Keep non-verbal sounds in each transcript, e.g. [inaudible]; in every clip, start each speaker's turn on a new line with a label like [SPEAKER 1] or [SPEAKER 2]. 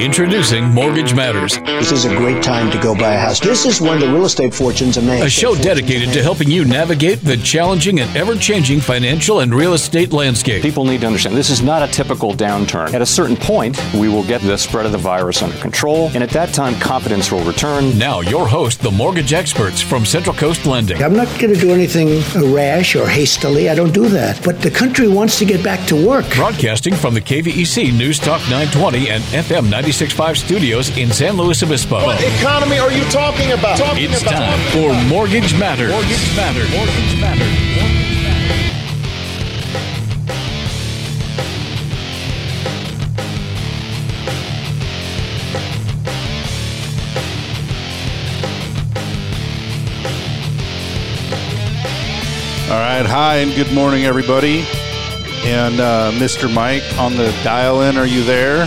[SPEAKER 1] Introducing Mortgage Matters.
[SPEAKER 2] This is a great time to go buy a house. This is when the real estate fortunes are made.
[SPEAKER 1] A show dedicated to helping you navigate the challenging and ever changing financial and real estate landscape.
[SPEAKER 3] People need to understand this is not a typical downturn. At a certain point, we will get the spread of the virus under control, and at that time, confidence will return.
[SPEAKER 1] Now, your host, the mortgage experts from Central Coast Lending.
[SPEAKER 2] I'm not going to do anything rash or hastily. I don't do that. But the country wants to get back to work.
[SPEAKER 1] Broadcasting from the KVEC News Talk 920 and FM 96.5 studios in San Luis Obispo.
[SPEAKER 4] What economy are you talking about? Talking
[SPEAKER 1] It's
[SPEAKER 4] about.
[SPEAKER 1] time for Mortgage Matters. Mortgage Matters. Mortgage Matters.
[SPEAKER 5] All right, hi and good morning, everybody. And uh, Mr. Mike on the dial in, are you there?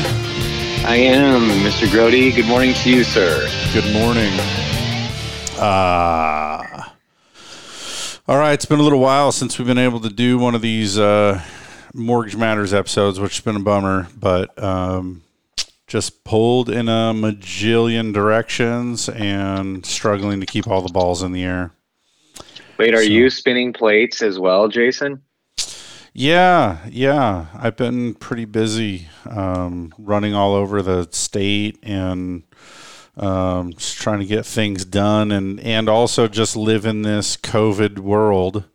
[SPEAKER 6] I am, Mr. Grody. Good morning to you, sir.
[SPEAKER 5] Good morning. Uh, all right, it's been a little while since we've been able to do one of these uh, Mortgage Matters episodes, which has been a bummer, but um, just pulled in a majillion directions and struggling to keep all the balls in the air.
[SPEAKER 6] Wait, are
[SPEAKER 5] So-
[SPEAKER 6] you spinning plates as well, Jason?
[SPEAKER 5] Yeah, yeah. I've been pretty busy um, running all over the state and um, just trying to get things done and, and also just live in this COVID world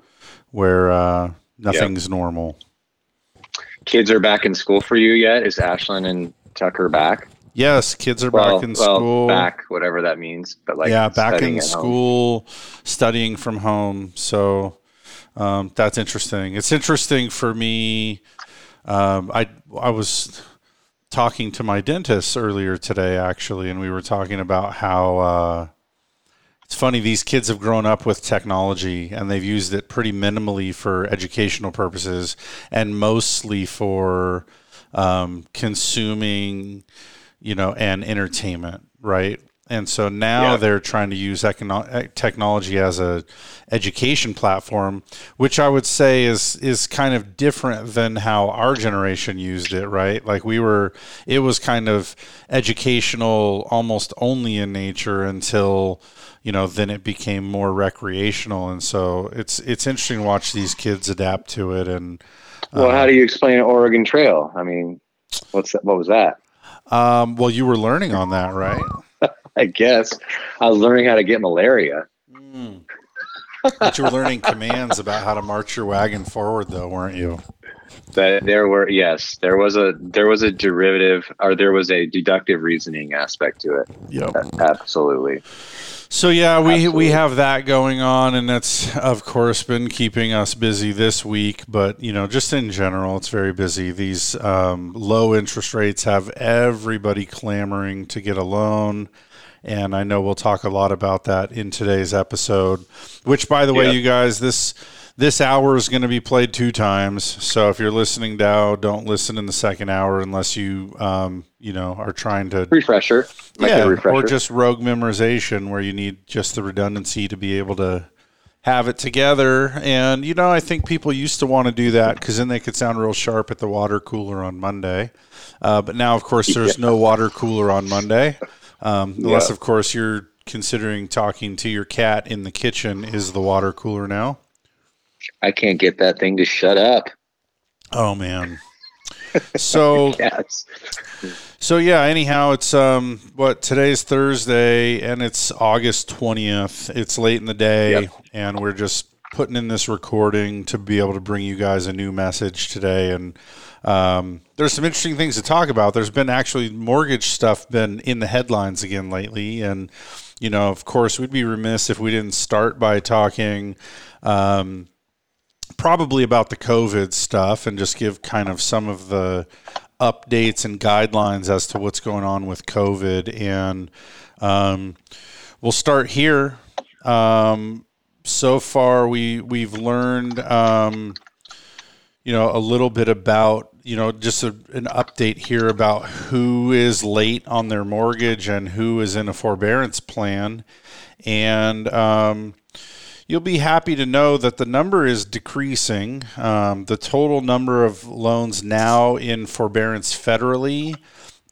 [SPEAKER 5] where uh, nothing's normal.
[SPEAKER 6] Kids are back in school for you yet? Is Ashlyn and Tucker back?
[SPEAKER 5] Yes, kids are
[SPEAKER 6] well,
[SPEAKER 5] back in
[SPEAKER 6] well,
[SPEAKER 5] school.
[SPEAKER 6] back, whatever that means. But like,
[SPEAKER 5] yeah, back in
[SPEAKER 6] at home.
[SPEAKER 5] school, studying from home. So um, that's interesting. It's interesting for me. Um, I I was talking to my dentist earlier today, actually, and we were talking about how uh, it's funny. These kids have grown up with technology, and they've used it pretty minimally for educational purposes, and mostly for um, consuming you know, and entertainment, right? And so now
[SPEAKER 6] Yeah.
[SPEAKER 5] they're trying to use econo- eh, technology as a education platform, which I would say is is kind of different than how our generation used it, right? Like we were, it was kind of educational, almost only in nature until you know then it became more recreational, and so it's it's interesting to watch these kids adapt to it and.
[SPEAKER 6] Well, how do you explain Oregon Trail? I mean, what's that, what was that?
[SPEAKER 5] Um, well, you were learning on that, right?
[SPEAKER 6] I guess I was learning how to get malaria. Hmm.
[SPEAKER 5] But you were learning commands about how to march your wagon forward, though, weren't you?
[SPEAKER 6] That there were yes, there was a there was a derivative or there was a deductive reasoning aspect to it.
[SPEAKER 5] Yep.
[SPEAKER 6] Absolutely.
[SPEAKER 5] So yeah, we
[SPEAKER 6] Absolutely.
[SPEAKER 5] we have that going on, and that's of course been keeping us busy this week. But you know, just in general, it's very busy. These um, low interest rates have everybody clamoring to get a loan. And I know we'll talk a lot about that in today's episode. Which, by the way,
[SPEAKER 6] Yeah.
[SPEAKER 5] you guys, this this hour is going to be played two times. So if you're listening now, don't listen in the second hour unless you um, you know are trying to
[SPEAKER 6] Refresher. Might get a
[SPEAKER 5] yeah,
[SPEAKER 6] refresher.
[SPEAKER 5] or just rogue memorization where you need just the redundancy to be able to have it together. And you know, I think people used to want to do that because then they could sound real sharp at the water cooler on Monday. Uh, but now, of course, there's no water cooler on Monday, um, unless,
[SPEAKER 6] Yeah.
[SPEAKER 5] of course, you're considering talking to your cat in the kitchen. Is the water cooler now?
[SPEAKER 6] I can't get that thing to shut up.
[SPEAKER 5] Oh man. So [laughs]
[SPEAKER 6] Yes.
[SPEAKER 5] So yeah, anyhow, it's um what today's Thursday and it's August 20th. It's late in the day
[SPEAKER 6] Yep.
[SPEAKER 5] and we're just putting in this recording to be able to bring you guys a new message today and um, there's some interesting things to talk about. There's been actually mortgage stuff been in the headlines again lately and you know, of course, we'd be remiss if we didn't start by talking um, probably about the COVID stuff and just give kind of some of the updates and guidelines as to what's going on with COVID. And um, we'll start here. Um, so far, we we've learned, um, you know, a little bit about you know, just a, an update here about who is late on their mortgage and who is in a forbearance plan. And um, you'll be happy to know that the number is decreasing. Um, the total number of loans now in forbearance federally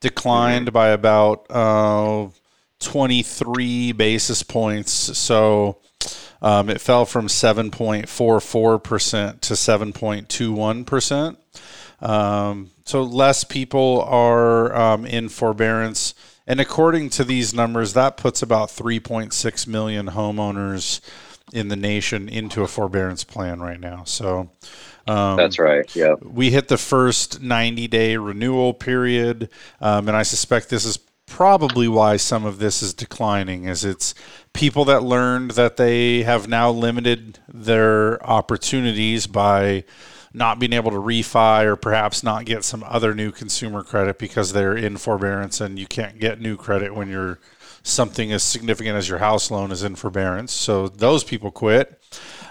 [SPEAKER 5] declined by about uh, 23 basis points. So um, it fell from 7.44% to 7.21%. Um, so less people are um, in forbearance. And according to these numbers, that puts about 3.6 million homeowners in the nation into a forbearance plan right now. So
[SPEAKER 6] um, that's right. Yeah.
[SPEAKER 5] We hit the first 90 day renewal period. Um, and I suspect this is probably why some of this is declining is it's people that learned that they have now limited their opportunities by not being able to refi or perhaps not get some other new consumer credit because they're in forbearance and you can't get new credit when you're something as significant as your house loan is in forbearance. So those people quit.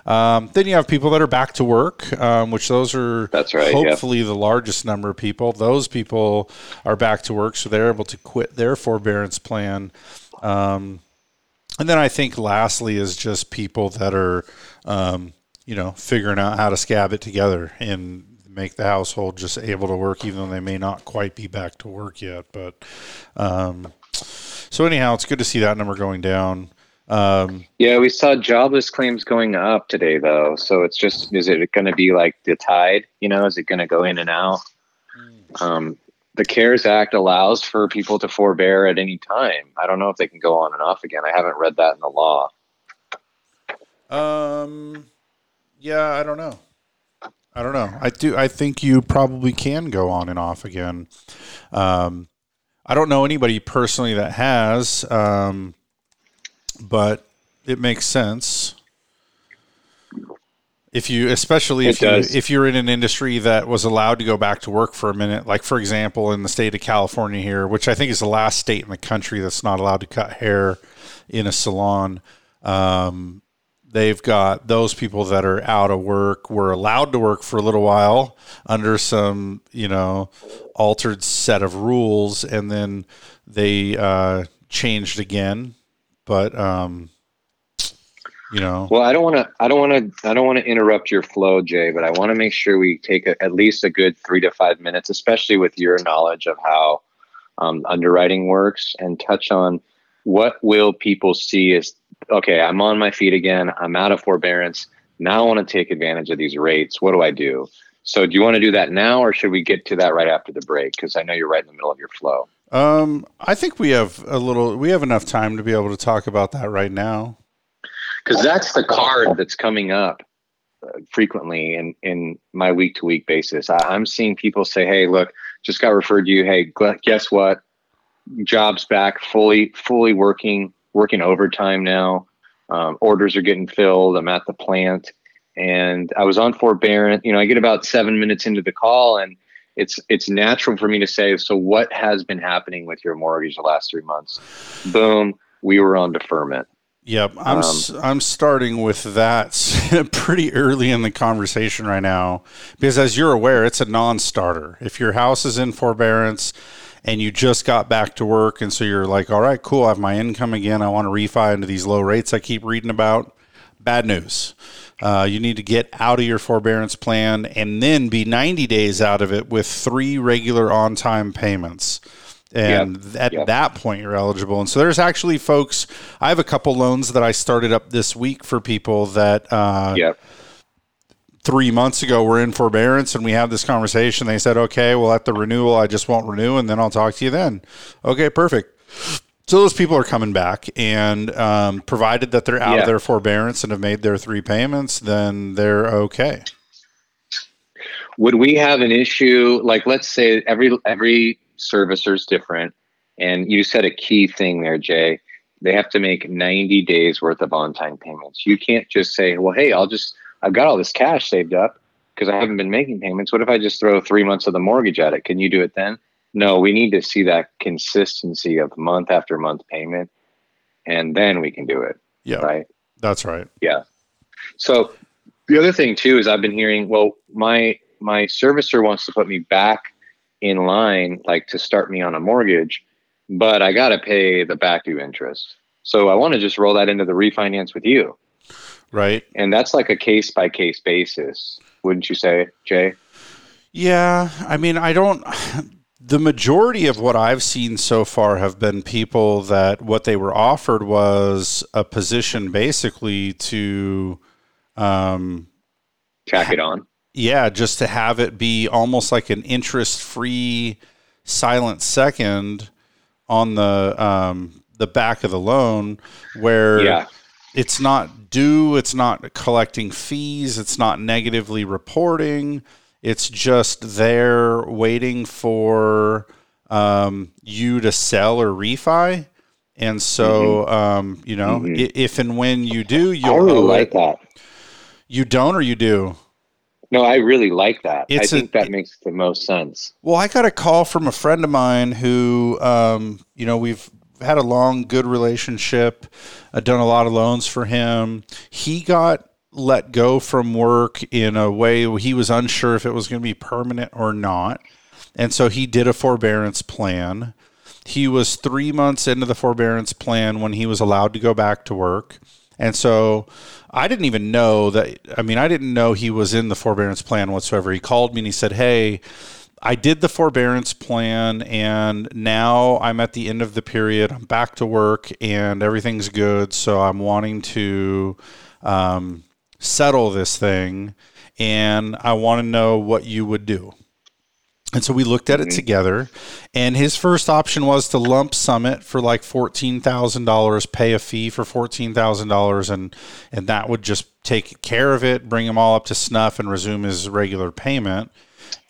[SPEAKER 5] Um, then you have people that are back to work, um, which those are
[SPEAKER 6] that's right.
[SPEAKER 5] Hopefully, the largest number of people. Those people are back to work, so they're able to quit their forbearance plan. Um, and then I think lastly is just people that are, um, you know, figuring out how to scab it together and make the household just able to work, even though they may not quite be back to work yet. But um, so anyhow, it's good to see that number going down. Um,
[SPEAKER 6] yeah, we saw jobless claims going up today, though. So it's just, is it going to be like the tide? You know, is it going to go in and out? Um, the CARES Act allows for people to forbear at any time. I don't know if they can go on and off again. I haven't read that in the law.
[SPEAKER 5] Um, yeah, I don't know. I don't know. I do. I think you probably can go on and off again. Um, I don't know anybody personally that has. Um, but it makes sense if you especially if you if you're in an industry that was allowed to go back to work for a minute like for example in the state of California here which I think is the last state in the country that's not allowed to cut hair in a salon um, they've got those people that are out of work were allowed to work for a little while under some you know altered set of rules and then they uh, changed again but um, you know.
[SPEAKER 6] Well, I don't want to. I don't want to. I don't want to interrupt your flow, Jay. But I want to make sure we take a, at least a good three to five minutes, especially with your knowledge of how um, underwriting works, and touch on what will people see as okay. I'm on my feet again. I'm out of forbearance. Now I want to take advantage of these rates. What do I do? So, do you want to do that now, or should we get to that right after the break? Because I know you're right in the middle of your flow.
[SPEAKER 5] Um, I think we have a little. We have enough time to be able to talk about that right now.
[SPEAKER 6] Because that's the card that's coming up uh, frequently in in my week to week basis. I, am seeing people say, "Hey, look, just got referred to you. Hey, guess what? Jobs back, fully fully working, working overtime now. Um, orders are getting filled. I'm at the plant." And I was on forbearance. You know, I get about seven minutes into the call, and it's it's natural for me to say, so what has been happening with your mortgage the last three months? Boom, we were on deferment.
[SPEAKER 5] Yep, I'm um, I'm starting with that [laughs] pretty early in the conversation right now because as you're aware, it's a non-starter. If your house is in forbearance and you just got back to work and so you're like, "All right, cool, I have my income again. I want to refi into these low rates I keep reading about." Bad news. Uh, you need to get out of your forbearance plan and then be 90 days out of it with three regular on time payments. And yep. at yep. that point, you're eligible. And so there's actually folks, I have a couple loans that I started up this week for people that. Uh, yep three months ago were in forbearance and we had this conversation. They said, okay, well, at the renewal, I just won't renew and then I'll talk to you then. Okay, perfect. So those people are coming back, and um, provided that they're out yeah. of their forbearance and have made their three payments, then they're okay.
[SPEAKER 6] Would we have an issue? Like, let's say every every servicer is different, and you said a key thing there, Jay. They have to make ninety days worth of on time payments. You can't just say, "Well, hey, I'll just I've got all this cash saved up because I haven't been making payments. What if I just throw three months of the mortgage at it? Can you do it then?" No, we need to see that consistency of month after month payment, and then we can do it.
[SPEAKER 5] Yeah.
[SPEAKER 6] Right.
[SPEAKER 5] That's right.
[SPEAKER 6] Yeah. So the other thing too is I've been hearing, well, my my servicer wants to put me back in line, like to start me on a mortgage, but I got to pay the back due interest. So I want to just roll that into the refinance with you.
[SPEAKER 5] Right.
[SPEAKER 6] And that's like a case by case basis, wouldn't you say, Jay?
[SPEAKER 5] Yeah. I mean, I don't. The majority of what I've seen so far have been people that what they were offered was a position basically to, um,
[SPEAKER 6] tack it on.
[SPEAKER 5] Yeah, just to have it be almost like an interest free silent second on the um, the back of the loan where
[SPEAKER 6] Yeah.
[SPEAKER 5] It's not due, it's not collecting fees, it's not negatively reporting. It's just there waiting for um, you to sell or refi. And so, um, you know, i if and when you do, you'll
[SPEAKER 6] really like
[SPEAKER 5] it.
[SPEAKER 6] that.
[SPEAKER 5] You don't or you do?
[SPEAKER 6] No, I really like that.
[SPEAKER 5] It's
[SPEAKER 6] I think
[SPEAKER 5] a-
[SPEAKER 6] that makes the most sense.
[SPEAKER 5] Well, I got a call from a friend of mine who, um, you know, we've had a long, good relationship. I'd done a lot of loans for him. He got let go from work in a way he was unsure if it was going to be permanent or not. And so he did a forbearance plan. He was three months into the forbearance plan when he was allowed to go back to work. And so I didn't even know that. I mean, I didn't know he was in the forbearance plan whatsoever. He called me and he said, Hey, I did the forbearance plan and now I'm at the end of the period. I'm back to work and everything's good. So I'm wanting to um, settle this thing and I want to know what you would do. And so we looked at it together, and his first option was to lump sum it for like fourteen thousand dollars, pay a fee for fourteen thousand dollars, and and that would just take care of it, bring him all up to snuff, and resume his regular payment.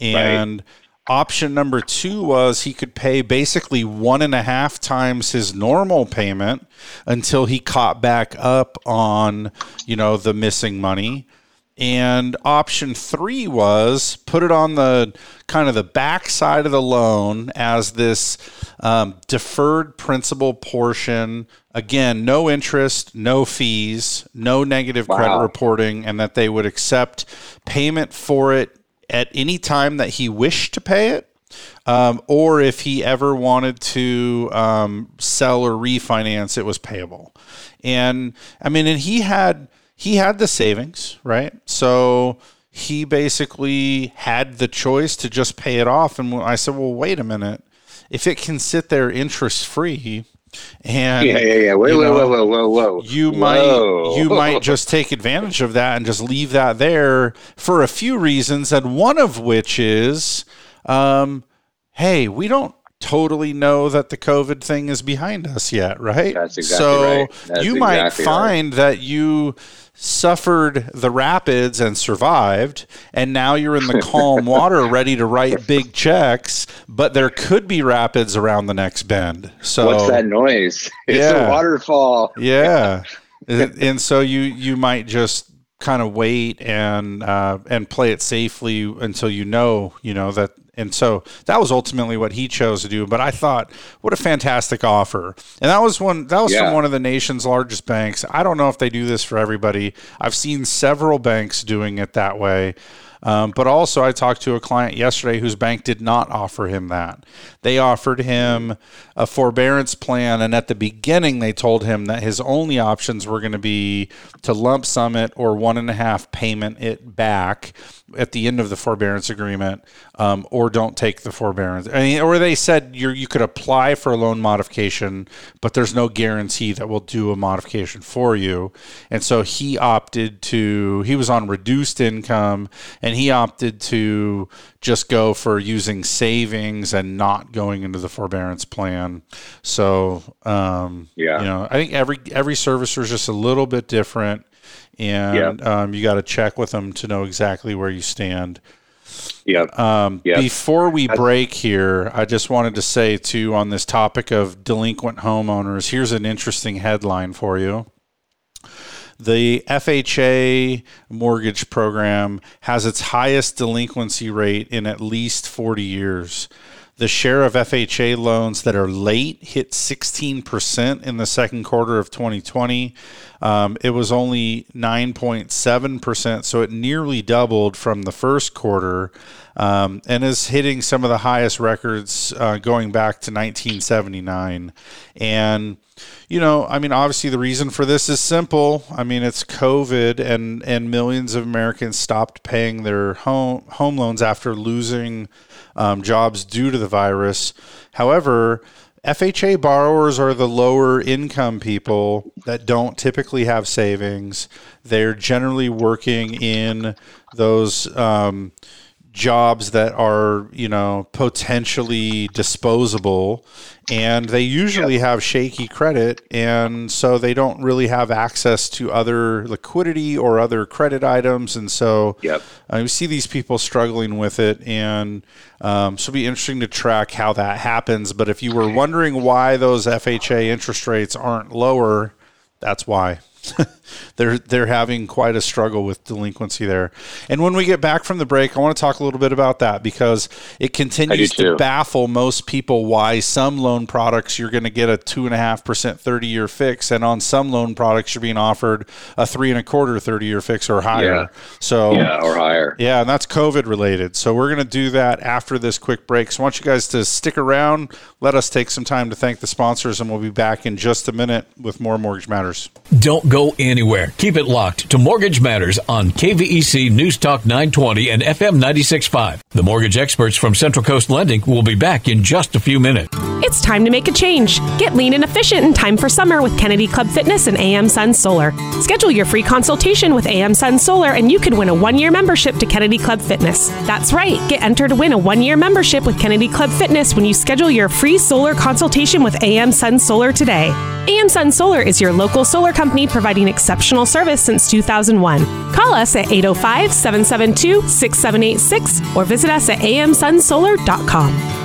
[SPEAKER 5] And option number two was he could pay basically one and a half times his normal payment until he caught back up on you know the missing money. And option three was put it on the kind of the back side of the loan as this um, deferred principal portion. Again, no interest, no fees, no negative credit reporting, and that they would accept payment for it at any time that he wished to pay it. Um, or if he ever wanted to um, sell or refinance, it was payable. And I mean, and he had he had the savings, right? So he basically had the choice to just pay it off. And I said, well, wait a minute. If it can sit there interest free, and
[SPEAKER 6] Yeah, yeah, yeah. Wait,
[SPEAKER 5] you
[SPEAKER 6] whoa,
[SPEAKER 5] know,
[SPEAKER 6] whoa, whoa, whoa, whoa.
[SPEAKER 5] you
[SPEAKER 6] Whoa.
[SPEAKER 5] might you might just take advantage of that and just leave that there for a few reasons and one of which is um, hey we don't totally know that the covid thing is behind us yet right
[SPEAKER 6] That's exactly
[SPEAKER 5] so
[SPEAKER 6] right.
[SPEAKER 5] You might
[SPEAKER 6] exactly right.
[SPEAKER 5] find that you suffered the rapids and survived and now you're in the [laughs] calm water ready to write big checks but there could be rapids around the next bend so
[SPEAKER 6] What's that noise? [laughs] It's
[SPEAKER 5] Yeah.
[SPEAKER 6] a waterfall.
[SPEAKER 5] yeah, [laughs] and and so you you might just kind of wait and uh, and play it safely until you know you know that. And so that was ultimately what he chose to do. But I thought, what a fantastic offer! And that was one that was
[SPEAKER 6] Yeah.
[SPEAKER 5] from one of the nation's largest banks. I don't know if they do this for everybody. I've seen several banks doing it that way. Um, but also, I talked to a client yesterday whose bank did not offer him that. They offered him a forbearance plan, and at the beginning, they told him that his only options were going to be to lump sum it or one and a half payment it back at the end of the forbearance agreement, um, or don't take the forbearance. I mean, or they said you you could apply for a loan modification, but there's no guarantee that we'll do a modification for you. And so he opted to. He was on reduced income, and he opted to just go for using savings and not going into the forbearance plan. So, um,
[SPEAKER 6] Yeah.
[SPEAKER 5] you know, I think every every servicer is just a little bit different, and um, you got to check with them to know exactly where you stand.
[SPEAKER 6] Yep.
[SPEAKER 5] Um,
[SPEAKER 6] Yep.
[SPEAKER 5] Before we break here, I just wanted to say too on this topic of delinquent homeowners. Here's an interesting headline for you. The FHA mortgage program has its highest delinquency rate in at least 40 years. The share of FHA loans that are late hit 16% in the second quarter of 2020. Um, it was only 9.7%, so it nearly doubled from the first quarter um, and is hitting some of the highest records uh, going back to 1979. And you know, I mean, obviously the reason for this is simple. I mean, it's COVID, and and millions of Americans stopped paying their home home loans after losing um, jobs due to the virus. However, FHA borrowers are the lower income people that don't typically have savings. They're generally working in those. Um, jobs that are you know potentially disposable and they usually have shaky credit and so they don't really have access to other liquidity or other credit items and so
[SPEAKER 6] yep.
[SPEAKER 5] uh, we see these people struggling with it and um, so it'll be interesting to track how that happens but if you were wondering why those fha interest rates aren't lower that's why [laughs] they're they're having quite a struggle with delinquency there. And when we get back from the break, I want to talk a little bit about that because it continues to baffle most people why some loan products you're going to get a two and a half percent thirty year fix, and on some loan products you're being offered a three and a quarter 30 year fix or higher.
[SPEAKER 6] Yeah.
[SPEAKER 5] So
[SPEAKER 6] yeah, or higher.
[SPEAKER 5] Yeah, and that's COVID related. So we're going to do that after this quick break. So I want you guys to stick around. Let us take some time to thank the sponsors, and we'll be back in just a minute with more Mortgage Matters.
[SPEAKER 1] Don't go anywhere. Keep it locked to Mortgage Matters on KVEC News Talk 920 and FM 965. The mortgage experts from Central Coast Lending will be back in just a few minutes.
[SPEAKER 7] It's time to make a change. Get lean and efficient in time for summer with Kennedy Club Fitness and AM Sun Solar. Schedule your free consultation with AM Sun Solar and you could win a one year membership to Kennedy Club Fitness. That's right, get entered to win a one year membership with Kennedy Club Fitness when you schedule your free solar consultation with AM Sun Solar today. AM Sun Solar is your local solar company providing exceptional service since 2001. Call us at 805 772 6786 or visit us at amsunsolar.com.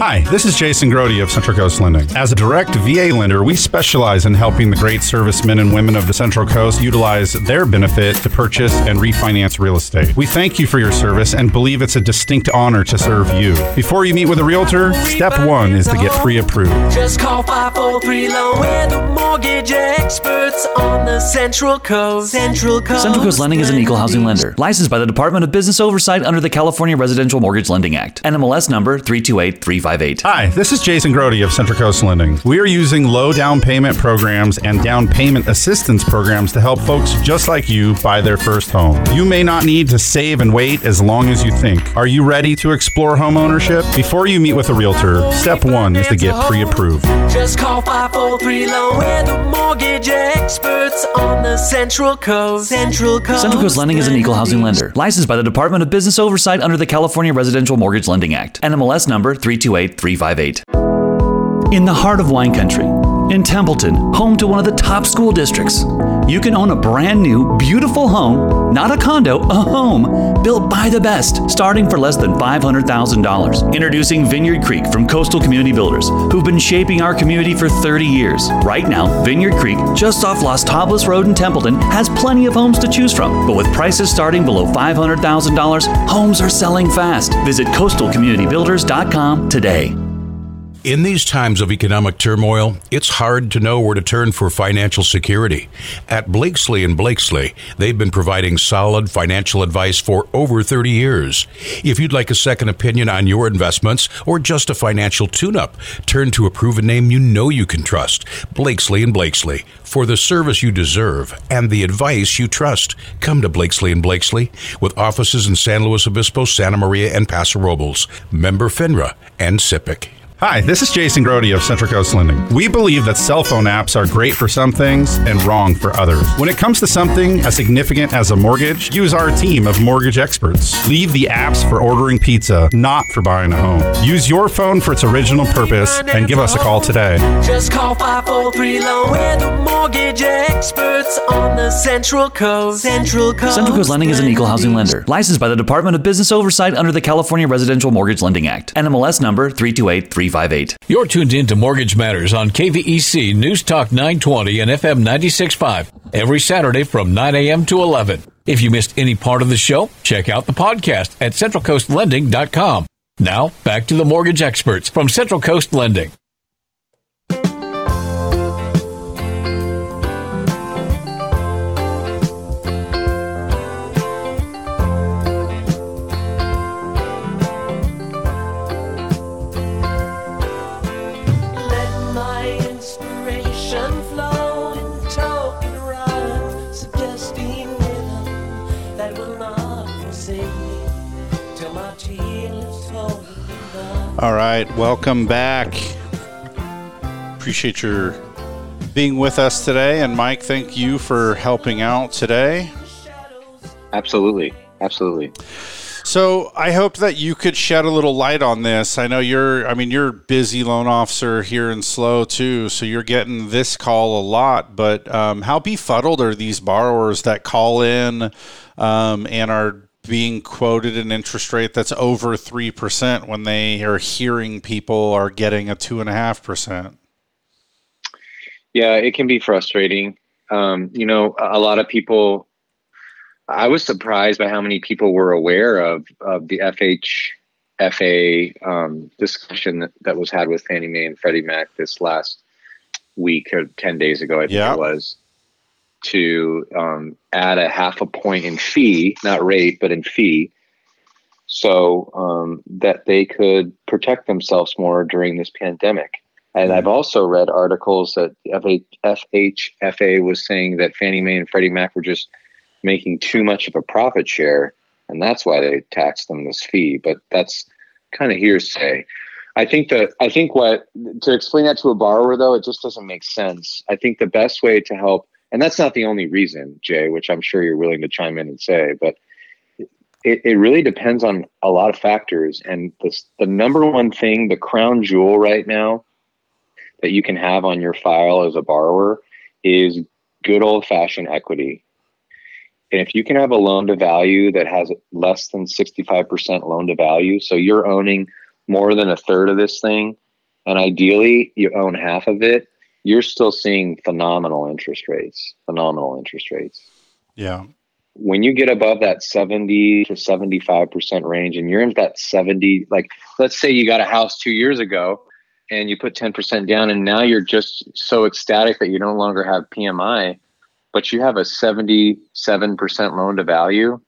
[SPEAKER 8] Hi, this is Jason Grody of Central Coast Lending. As a direct VA lender, we specialize in helping the great servicemen and women of the Central Coast utilize their benefit to purchase and refinance real estate. We thank you for your service and believe it's a distinct honor to serve you. Before you meet with a realtor, step one is to get pre approved.
[SPEAKER 9] Just call 543 Loan. We're the mortgage experts on the Central Coast. Central Coast.
[SPEAKER 10] Central Coast Lending is an equal housing lender, licensed by the Department of Business Oversight under the California Residential Mortgage Lending Act. NMLS number 32835.
[SPEAKER 8] Hi, this is Jason Grody of Central Coast Lending. We are using low down payment programs and down payment assistance programs to help folks just like you buy their first home. You may not need to save and wait as long as you think. Are you ready to explore home ownership? Before you meet with a realtor, step one is to get pre approved.
[SPEAKER 9] Just call 543 Loan. We're the mortgage experts on the Central Coast. Central Coast.
[SPEAKER 10] Central Coast Lending is an equal housing lender, licensed by the Department of Business Oversight under the California Residential Mortgage Lending Act. NMLS number 328 358. In the heart of wine country, in Templeton, home to one of the top school districts, you can own a brand new, beautiful home, not a condo, a home, built by the best, starting for less than $500,000. Introducing Vineyard Creek from Coastal Community Builders, who've been shaping our community for 30 years. Right now, Vineyard Creek, just off Las Tablas Road in Templeton, has plenty of homes to choose from. But with prices starting below $500,000, homes are selling fast. Visit coastalcommunitybuilders.com today.
[SPEAKER 11] In these times of economic turmoil, it's hard to know where to turn for financial security. At Blakeslee and Blakeslee, they've been providing solid financial advice for over 30 years. If you'd like a second opinion on your investments or just a financial tune-up, turn to a proven name you know you can trust, Blakeslee and Blakeslee. For the service you deserve and the advice you trust, come to Blakeslee and Blakeslee with offices in San Luis Obispo, Santa Maria, and Paso Robles. Member FINRA and SIPC.
[SPEAKER 8] Hi, this is Jason Grody of Central Coast Lending. We believe that cell phone apps are great for some things and wrong for others. When it comes to something as significant as a mortgage, use our team of mortgage experts. Leave the apps for ordering pizza, not for buying a home. Use your phone for its original purpose and give us a call today.
[SPEAKER 9] Just call 543 Loan. We're the mortgage experts on the Central Coast. Central Coast.
[SPEAKER 10] Central Coast Lending is an equal housing lender, licensed by the Department of Business Oversight under the California Residential Mortgage Lending Act. NMLS number 328
[SPEAKER 1] you're tuned in to Mortgage Matters on KVEC News Talk 920 and FM 965 every Saturday from 9 a.m. to 11. If you missed any part of the show, check out the podcast at centralcoastlending.com. Now, back to the mortgage experts from Central Coast Lending.
[SPEAKER 5] All right, welcome back. Appreciate your being with us today. And Mike, thank you for helping out today.
[SPEAKER 6] Absolutely. Absolutely.
[SPEAKER 5] So I hope that you could shed a little light on this. I know you're, I mean, you're busy loan officer here in SLO too, so you're getting this call a lot. But um, how befuddled are these borrowers that call in um, and are being quoted an interest rate that's over 3% when they are hearing people are getting a 2.5%?
[SPEAKER 6] Yeah, it can be frustrating. Um, you know, a lot of people. I was surprised by how many people were aware of of the FHFA um, discussion that, that was had with Fannie Mae and Freddie Mac this last week or ten days ago. I think it was to um, add a half a point in fee, not rate, but in fee, so um, that they could protect themselves more during this pandemic. And I've also read articles that FH, FHFA was saying that Fannie Mae and Freddie Mac were just making too much of a profit share, and that's why they taxed them this fee. But that's kind of hearsay. I think that I think what to explain that to a borrower though, it just doesn't make sense. I think the best way to help, and that's not the only reason, Jay, which I'm sure you're willing to chime in and say, but it, it really depends on a lot of factors. And the, the number one thing, the crown jewel right now that you can have on your file as a borrower is good old fashioned equity. And if you can have a loan to value that has less than 65% loan to value, so you're owning more than a third of this thing, and ideally you own half of it, you're still seeing phenomenal interest rates. Phenomenal interest rates
[SPEAKER 5] Yeah.
[SPEAKER 6] when you get above that 70 to 75% range and you're in that 70 like let's say you got a house 2 years ago and you put 10% down and now you're just so ecstatic that you no longer have PMI but you have a 77% loan to value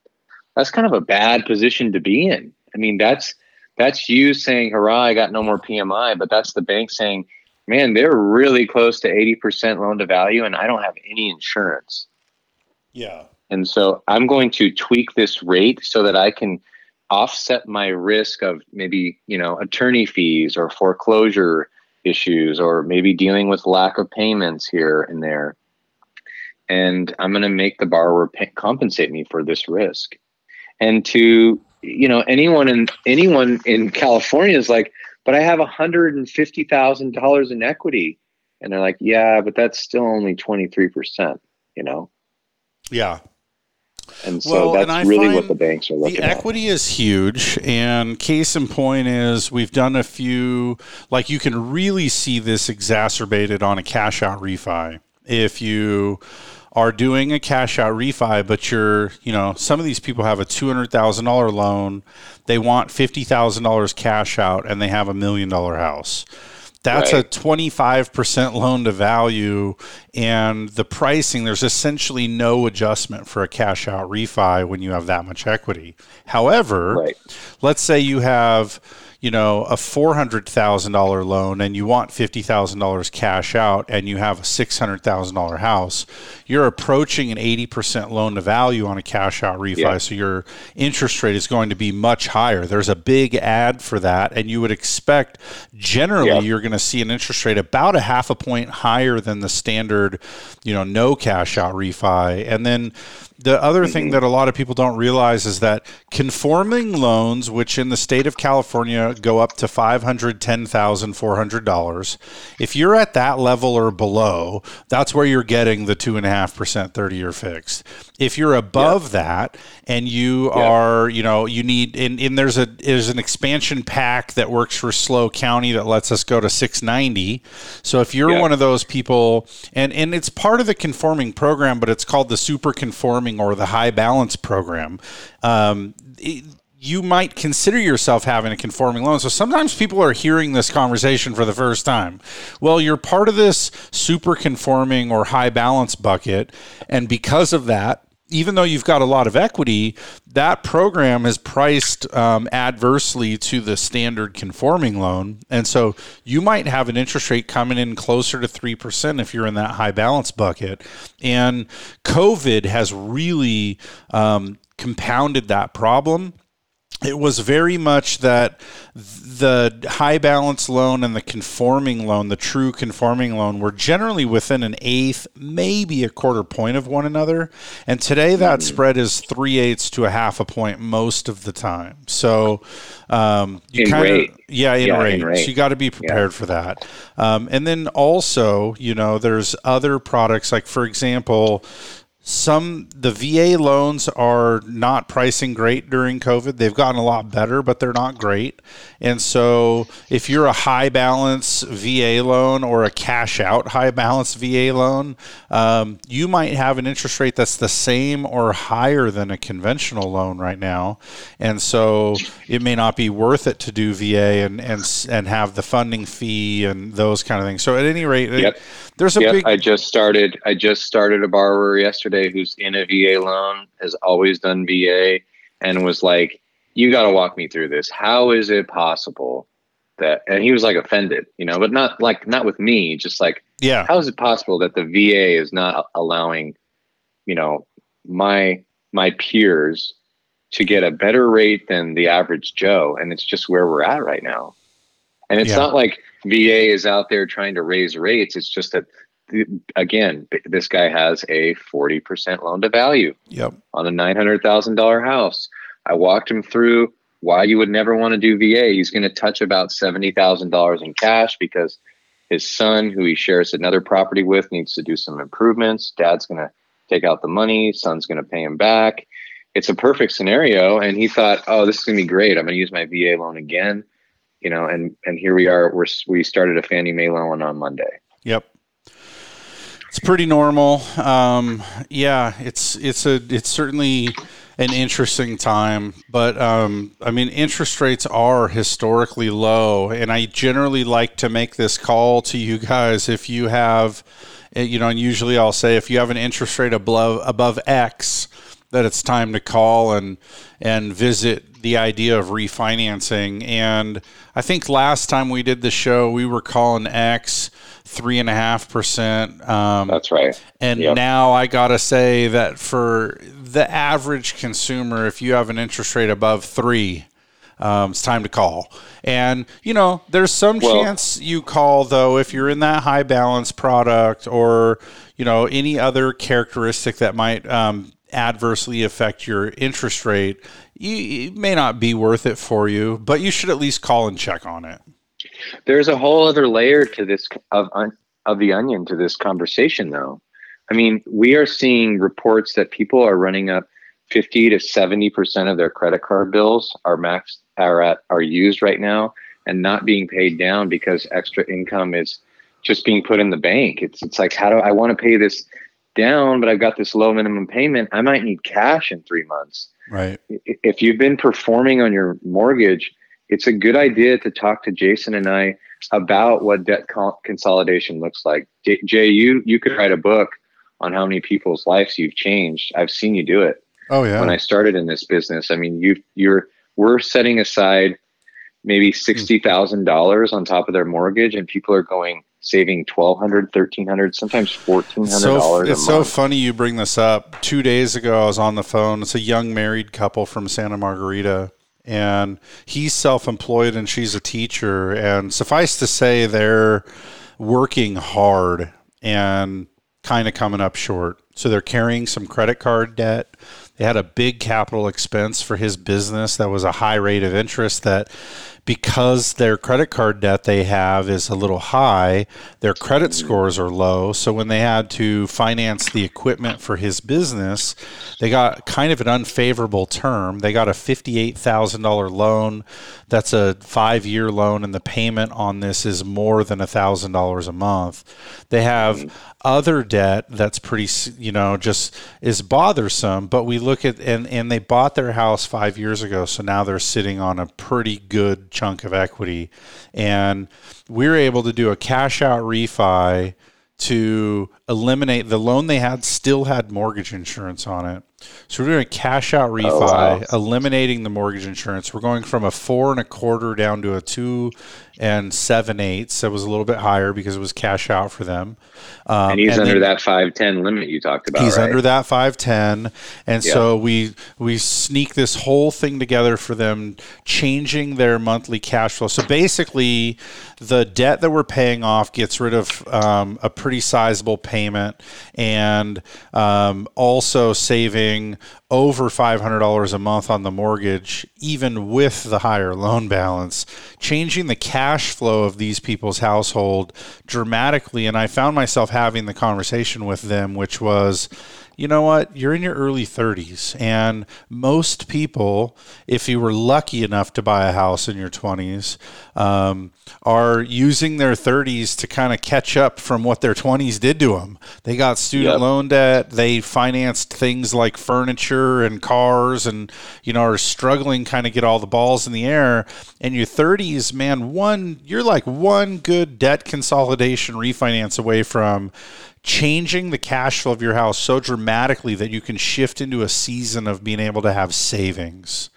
[SPEAKER 6] that's kind of a bad position to be in i mean that's that's you saying hurrah i got no more PMI but that's the bank saying man they're really close to 80% loan to value and I don't have any insurance
[SPEAKER 5] Yeah.
[SPEAKER 6] and so I'm going to tweak this rate so that I can offset my risk of maybe, you know, attorney fees or foreclosure issues or maybe dealing with lack of payments here and there. And I'm going to make the borrower pay, compensate me for this risk. And to, you know, anyone in anyone in California is like, but I have $150,000 in equity. And they're like, yeah, but that's still only 23%, you know?
[SPEAKER 5] Yeah.
[SPEAKER 6] And so
[SPEAKER 5] Well,
[SPEAKER 6] that's
[SPEAKER 5] I
[SPEAKER 6] really what the banks are looking
[SPEAKER 5] The
[SPEAKER 6] at.
[SPEAKER 5] equity is huge, and case in point is we've done a few. Like you can really see this exacerbated on a cash out refi. If you are doing a cash out refi, but you're, you know, some of these people have a two hundred thousand dollar loan, they want fifty thousand dollars cash out, and they have a million dollar house. That's a 25% loan to value and the pricing there's essentially no adjustment for a cash out refi when you have that much equity. However,
[SPEAKER 6] Right.
[SPEAKER 5] let's say you have, you know, a $400,000 loan and you want $50,000 cash out and you have a $600,000 house, you're approaching an 80% loan to value on a cash out refi.
[SPEAKER 6] Yeah.
[SPEAKER 5] So your interest rate is going to be much higher. There's a big ad for that and you would expect generally
[SPEAKER 6] Yeah.
[SPEAKER 5] you're going to see an interest rate about a half a point higher than the standard, you know, no cash out refi. And then the other thing mm-hmm. that a lot of people don't realize is that conforming loans, which in the state of California go up to five hundred ten thousand four hundred dollars, if you're at that level or below, that's where you're getting the two and a half percent thirty year fixed. If you're above that and you are, you know, you need and, and there's a there's an expansion pack that works for SLO County that lets us go to six ninety. So if you're one of those people and and it's part of the conforming program, but it's called the super conforming or the high balance program. Um, it- you might consider yourself having a conforming loan. So sometimes people are hearing this conversation for the first time. Well, you're part of this super conforming or high balance bucket. And because of that, even though you've got a lot of equity, that program is priced um, adversely to the standard conforming loan. And so you might have an interest rate coming in closer to 3% if you're in that high balance bucket. And COVID has really um, compounded that problem it was very much that the high balance loan and the conforming loan, the true conforming loan, were generally within an eighth, maybe a quarter point of one another. And today that mm. spread is three eighths to a half a point most of the time. So um, you kind of yeah, in yeah, rate. rate. So you got to be prepared yeah. for that. Um, and then also, you know, there's other products like, for example, some the VA loans are not pricing great during COVID. They've gotten a lot better, but they're not great. And so, if you're a high balance VA loan or a cash out high balance VA loan, um, you might have an interest rate that's the same or higher than a conventional loan right now. And so, it may not be worth it to do VA and and and have the funding fee and those kind of things. So, at any rate, yep. it, there's a
[SPEAKER 6] yep,
[SPEAKER 5] big.
[SPEAKER 6] I just started. I just started a borrower yesterday who's in a VA loan, has always done VA, and was like, "You got to walk me through this. How is it possible that?" And he was like offended, you know, but not like not with me. Just like,
[SPEAKER 5] yeah,
[SPEAKER 6] how is it possible that the VA is not allowing, you know, my my peers to get a better rate than the average Joe, and it's just where we're at right now. And it's yeah. not like VA is out there trying to raise rates. It's just that, again, this guy has a 40% loan to value
[SPEAKER 5] yep.
[SPEAKER 6] on a $900,000 house. I walked him through why you would never want to do VA. He's going to touch about $70,000 in cash because his son, who he shares another property with, needs to do some improvements. Dad's going to take out the money, son's going to pay him back. It's a perfect scenario. And he thought, oh, this is going to be great. I'm going to use my VA loan again you know, and and here we are. We're we started a Fannie Mae loan on Monday.
[SPEAKER 5] Yep. It's pretty normal. Um, yeah, it's it's a it's certainly an interesting time, but um, I mean, interest rates are historically low, and I generally like to make this call to you guys if you have, you know, and usually I'll say if you have an interest rate above above X, that it's time to call and and visit the idea of refinancing. And I think last time we did the show, we were calling X three and a half percent. Um,
[SPEAKER 6] That's right.
[SPEAKER 5] And yep. now I gotta say that for the average consumer, if you have an interest rate above three, um, it's time to call. And, you know, there's some well, chance you call, though, if you're in that high balance product or, you know, any other characteristic that might um, adversely affect your interest rate, you, it may not be worth it for you, but you should at least call and check on it.
[SPEAKER 6] There's a whole other layer to this of of the onion to this conversation, though. I mean, we are seeing reports that people are running up 50 to 70 percent of their credit card bills are maxed are at are used right now and not being paid down because extra income is just being put in the bank. It's it's like how do I want to pay this down, but I've got this low minimum payment. I might need cash in three months.
[SPEAKER 5] Right.
[SPEAKER 6] If you've been performing on your mortgage, it's a good idea to talk to Jason and I about what debt consolidation looks like. Jay, you you could write a book on how many people's lives you've changed. I've seen you do it.
[SPEAKER 5] Oh yeah.
[SPEAKER 6] When I started in this business, I mean, you you're we're setting aside maybe hmm. sixty thousand dollars on top of their mortgage, and people are going saving twelve hundred, thirteen hundred, sometimes fourteen hundred dollars.
[SPEAKER 5] So, it's so funny you bring this up. Two days ago, I was on the phone. It's a young married couple from Santa Margarita, and he's self-employed and she's a teacher. And suffice to say, they're working hard and kind of coming up short. So they're carrying some credit card debt. They had a big capital expense for his business that was a high rate of interest that because their credit card debt they have is a little high, their credit mm. scores are low. So when they had to finance the equipment for his business, they got kind of an unfavorable term. They got a $58,000 loan. That's a five year loan, and the payment on this is more than $1,000 a month. They have mm. other debt that's pretty you know just is bothersome but we look at and and they bought their house 5 years ago so now they're sitting on a pretty good chunk of equity and we're able to do a cash out refi to eliminate the loan they had still had mortgage insurance on it so we're doing a cash out oh, refi, oh, wow. eliminating the mortgage insurance. We're going from a four and a quarter down to a two and seven eighths. That was a little bit higher because it was cash out for them.
[SPEAKER 6] Um, and he's and under then, that five ten limit you talked about.
[SPEAKER 5] He's
[SPEAKER 6] right?
[SPEAKER 5] under that five ten, and yep. so we we sneak this whole thing together for them, changing their monthly cash flow. So basically, the debt that we're paying off gets rid of um, a pretty sizable payment, and um, also saving over $500 a month on the mortgage, even with the higher loan balance, changing the cash flow of these people's household dramatically. And I found myself having the conversation with them, which was, you know what? You're in your early 30s, and most people, if you were lucky enough to buy a house in your 20s, um, are using their 30s to kind of catch up from what their 20s did to them. They got student yep. loan debt, they financed things like furniture and cars, and you know are struggling kind of get all the balls in the air. And your 30s, man, one you're like one good debt consolidation refinance away from changing the cash flow of your house so dramatically that you can shift into a season of being able to have savings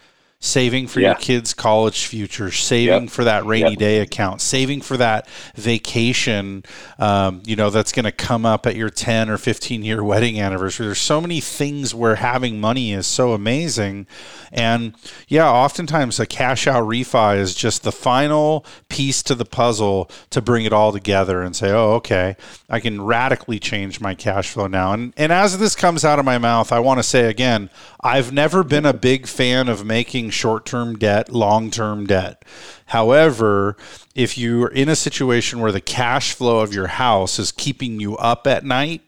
[SPEAKER 5] saving for yeah. your kids' college future, saving yep. for that rainy yep. day account, saving for that vacation, um, you know, that's going to come up at your 10 or 15 year [laughs] wedding anniversary. There's so many things where having money is so amazing. And yeah, oftentimes a cash out refi is just the final piece to the puzzle to bring it all together and say, oh, okay, I can radically change my cash flow now. And, and as this comes out of my mouth, I want to say again, I've never been a big fan of making short term debt long term debt. However, if you're in a situation where the cash flow of your house is keeping you up at night,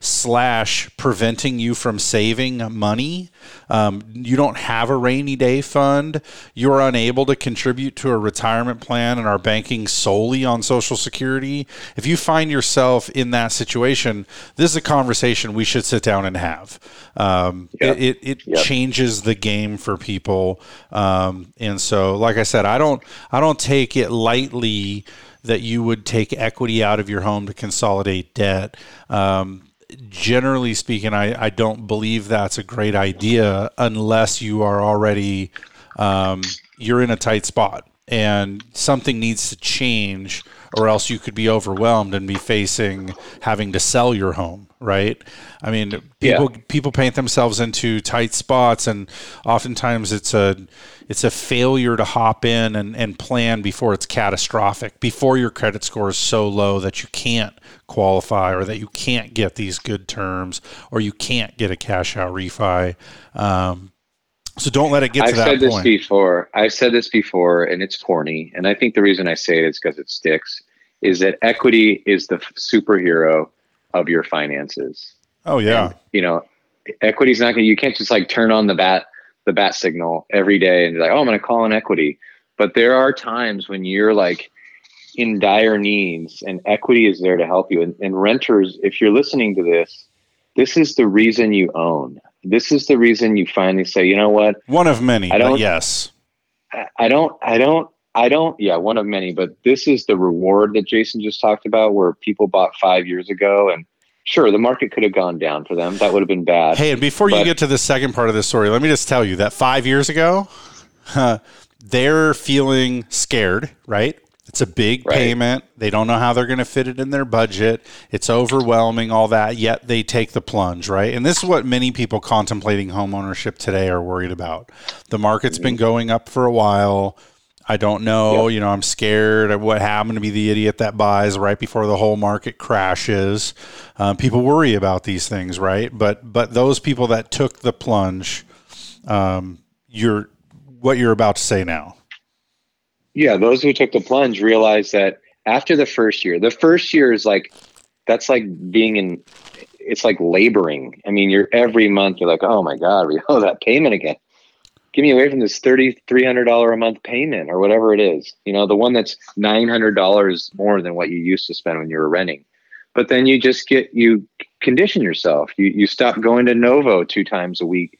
[SPEAKER 5] slash preventing you from saving money. Um, you don't have a rainy day fund. You're unable to contribute to a retirement plan and are banking solely on Social Security. If you find yourself in that situation, this is a conversation we should sit down and have. Um. It, it, it changes the game for people. Um, and so, like I said, I don't I don't take it lightly that you would take equity out of your home to consolidate debt. Um, generally speaking, I, I don't believe that's a great idea unless you are already um, you're in a tight spot and something needs to change or else you could be overwhelmed and be facing having to sell your home right? I mean people yeah. people paint themselves into tight spots and oftentimes it's a it's a failure to hop in and, and plan before it's catastrophic before your credit score is so low that you can't qualify or that you can't get these good terms or you can't get a cash out refi. Um, so don't let it get
[SPEAKER 6] I've
[SPEAKER 5] to that
[SPEAKER 6] said this before. I've said this before, and it's corny. And I think the reason I say it is because it sticks. Is that equity is the superhero of your finances?
[SPEAKER 5] Oh yeah.
[SPEAKER 6] And, you know, equity's not going. to You can't just like turn on the bat the bat signal every day and be like, oh, I'm going to call in equity. But there are times when you're like in dire needs, and equity is there to help you. And, and renters, if you're listening to this, this is the reason you own this is the reason you finally say, you know what?
[SPEAKER 5] One of many. I don't. yes.
[SPEAKER 6] I don't. I don't. I don't. Yeah, one of many. But this is the reward that Jason just talked about, where people bought five years ago, and sure, the market could have gone down for them. That would have been bad.
[SPEAKER 5] Hey, and before but, you get to the second part of this story, let me just tell you that five years ago, uh, [laughs] they're feeling scared, right? It's a big right. payment. They don't know how they're going to fit it in their budget. It's overwhelming, all that, yet they take the plunge, right? And this is what many people contemplating home ownership today are worried about. The market's mm-hmm. been going up for a while. I don't know. Yep. You know, I'm scared of what happened to be the idiot that buys right before the whole market crashes. Um, people worry about these things, right? But but those people that took the plunge, um, you're what you're about to say now
[SPEAKER 6] yeah, those who took the plunge realized that after the first year, the first year is like that's like being in it's like laboring. I mean, you're every month you're like, oh my god, we owe that payment again. Get me away from this thirty three hundred dollar a month payment or whatever it is. You know, the one that's nine hundred dollars more than what you used to spend when you were renting. But then you just get you condition yourself. You you stop going to Novo two times a week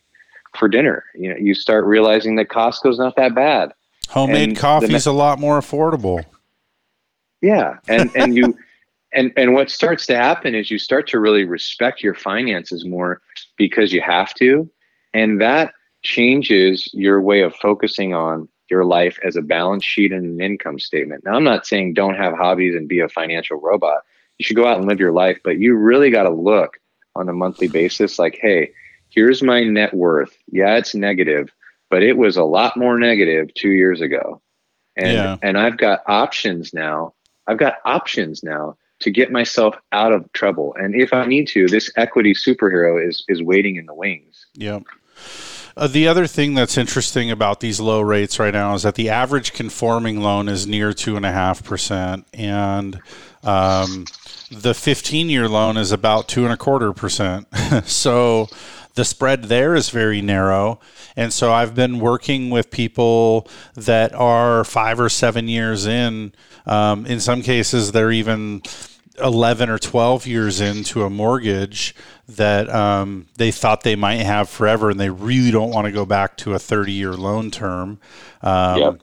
[SPEAKER 6] for dinner. You know, you start realizing that Costco's not that bad.
[SPEAKER 5] Homemade coffee is a lot more affordable.
[SPEAKER 6] Yeah, and [laughs] and you and and what starts to happen is you start to really respect your finances more because you have to, and that changes your way of focusing on your life as a balance sheet and an income statement. Now, I'm not saying don't have hobbies and be a financial robot. You should go out and live your life, but you really got to look on a monthly basis like, hey, here's my net worth. Yeah, it's negative, but it was a lot more negative two years ago. And yeah. and I've got options now. I've got options now to get myself out of trouble. And if I need to, this equity superhero is is waiting in the wings.
[SPEAKER 5] Yep. Uh, the other thing that's interesting about these low rates right now is that the average conforming loan is near two and a half percent, and um, the 15 year loan is about two and a quarter percent. [laughs] so the spread there is very narrow. And so I've been working with people that are five or seven years in. Um, in some cases, they're even 11 or 12 years into a mortgage that um, they thought they might have forever and they really don't want to go back to a 30 year loan term. Um, yep.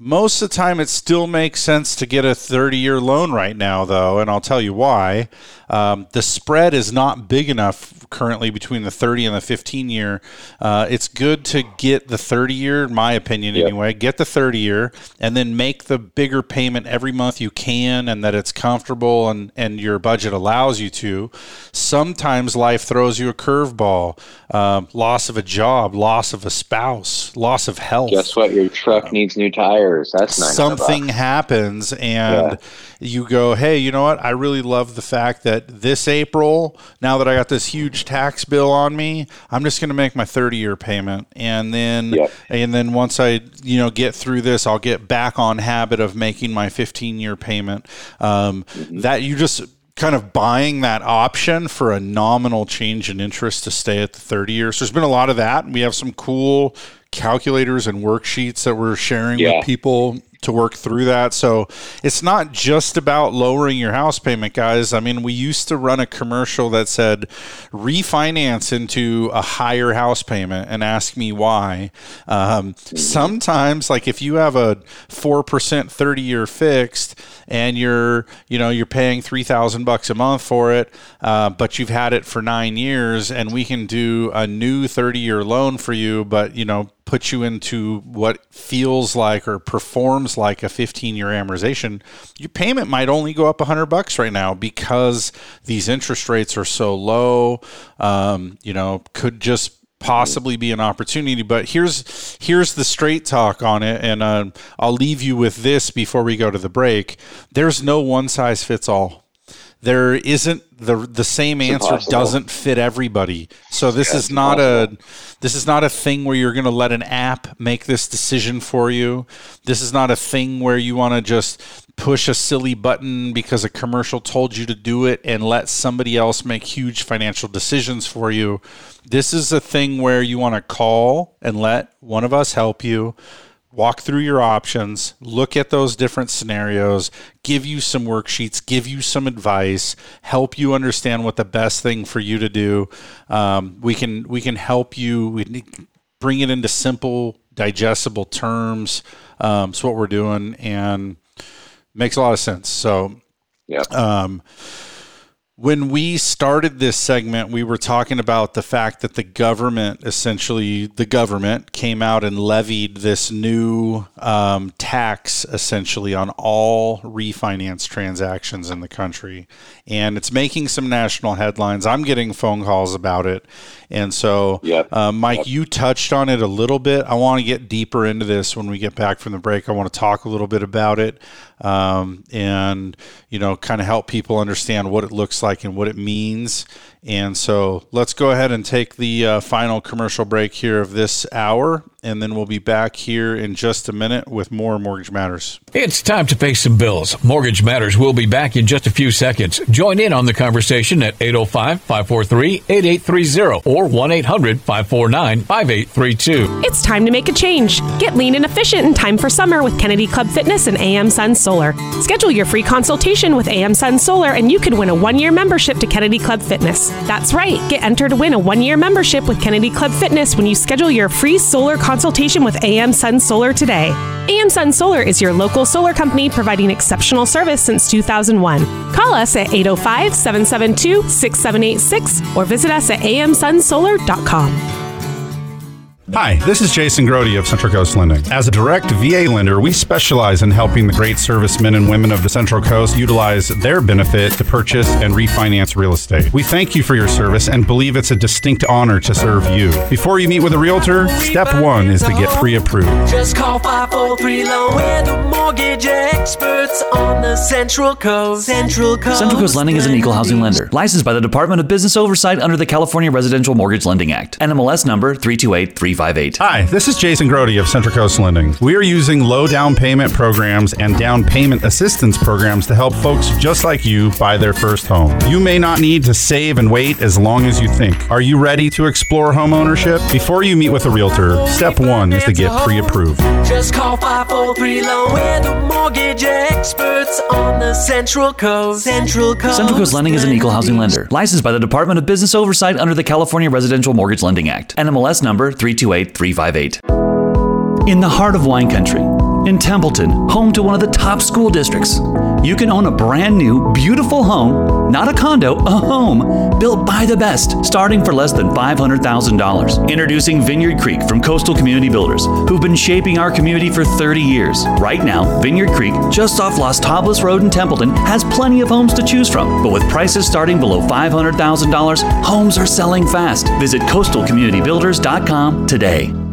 [SPEAKER 5] Most of the time, it still makes sense to get a 30 year loan right now, though, and I'll tell you why. Um, the spread is not big enough currently between the 30 and the 15 year. Uh, it's good to get the 30 year, in my opinion, yep. anyway. Get the 30 year and then make the bigger payment every month you can and that it's comfortable and, and your budget allows you to. Sometimes life throws you a curveball uh, loss of a job, loss of a spouse, loss of health.
[SPEAKER 6] Guess what? Your truck needs new tires. That's
[SPEAKER 5] something happens and. Yeah you go, hey, you know what? I really love the fact that this April, now that I got this huge tax bill on me, I'm just going to make my 30 year payment, and then yep. and then once I you know get through this, I'll get back on habit of making my 15 year payment. Um, mm-hmm. That you just kind of buying that option for a nominal change in interest to stay at the 30 years. There's been a lot of that. We have some cool calculators and worksheets that we're sharing yeah. with people to work through that. So it's not just about lowering your house payment, guys. I mean, we used to run a commercial that said refinance into a higher house payment and ask me why. Um, sometimes, like if you have a 4% 30 year fixed and you're, you know, you're paying 3000 bucks a month for it, uh, but you've had it for nine years and we can do a new 30 year loan for you, but, you know, put you into what feels like or performs like a 15 year amortization, your payment might only go up 100 bucks right now because these interest rates are so low. Um, you know, could just possibly be an opportunity. But here's here's the straight talk on it and uh, i'll leave you with this before we go to the break. There's no one size fits all there isn't the the same answer doesn't fit everybody. So this yeah, is not impossible. a this is not a thing where you're going to let an app make this decision for you. This is not a thing where you want to just push a silly button because a commercial told you to do it and let somebody else make huge financial decisions for you. This is a thing where you want to call and let one of us help you walk through your options, look at those different scenarios, give you some worksheets, give you some advice, help you understand what the best thing for you to do. Um, we can we can help you. We bring it into simple, digestible terms. Um, it's what we're doing, and makes a lot of sense. So,
[SPEAKER 6] yeah.
[SPEAKER 5] Um, when we started this segment, we were talking about the fact that the government, essentially, the government came out and levied this new um, tax, essentially, on all refinance transactions in the country. And it's making some national headlines. I'm getting phone calls about it. And so,
[SPEAKER 6] yep.
[SPEAKER 5] uh, Mike,
[SPEAKER 6] yep.
[SPEAKER 5] you touched on it a little bit. I want to get deeper into this when we get back from the break. I want to talk a little bit about it um, and, you know, kind of help people understand what it looks like and what it means. And so let's go ahead and take the uh, final commercial break here of this hour. And then we'll be back here in just a minute with more Mortgage Matters.
[SPEAKER 1] It's time to pay some bills. Mortgage Matters will be back in just a few seconds. Join in on the conversation at 805 543 8830 or 1 800 549 5832.
[SPEAKER 7] It's time to make a change. Get lean and efficient in time for summer with Kennedy Club Fitness and AM Sun Solar. Schedule your free consultation with AM Sun Solar and you could win a one year membership to Kennedy Club Fitness. That's right, get entered to win a one year membership with Kennedy Club Fitness when you schedule your free solar consultation with AM Sun Solar today. AM Sun Solar is your local solar company providing exceptional service since 2001. Call us at 805 772 6786 or visit us at amsunsolar.com.
[SPEAKER 8] Hi, this is Jason Grody of Central Coast Lending. As a direct VA lender, we specialize in helping the great servicemen and women of the Central Coast utilize their benefit to purchase and refinance real estate. We thank you for your service and believe it's a distinct honor to serve you. Before you meet with a realtor, step one is to get pre approved.
[SPEAKER 9] Just call 543 Loan. We're the mortgage experts on the Central Coast. Central Coast.
[SPEAKER 10] Central Coast Lending is an equal housing lender, licensed by the Department of Business Oversight under the California Residential Mortgage Lending Act. NMLS number 328358.
[SPEAKER 8] Hi, this is Jason Grody of Central Coast Lending. We are using low down payment programs and down payment assistance programs to help folks just like you buy their first home. You may not need to save and wait as long as you think. Are you ready to explore home ownership? Before you meet with a realtor, step one is to get pre approved.
[SPEAKER 9] Just call 543 Loan. We're the mortgage experts on the Central Coast. Central Coast.
[SPEAKER 10] Central Coast Lending is an equal housing lender, licensed by the Department of Business Oversight under the California Residential Mortgage Lending Act. NMLS number 328358. In the heart of wine country, in Templeton, home to one of the top school districts, you can own a brand new, beautiful home, not a condo, a home, built by the best, starting for less than $500,000. Introducing Vineyard Creek from Coastal Community Builders, who've been shaping our community for 30 years. Right now, Vineyard Creek, just off Las Tablas Road in Templeton, has plenty of homes to choose from. But with prices starting below $500,000, homes are selling fast. Visit coastalcommunitybuilders.com today.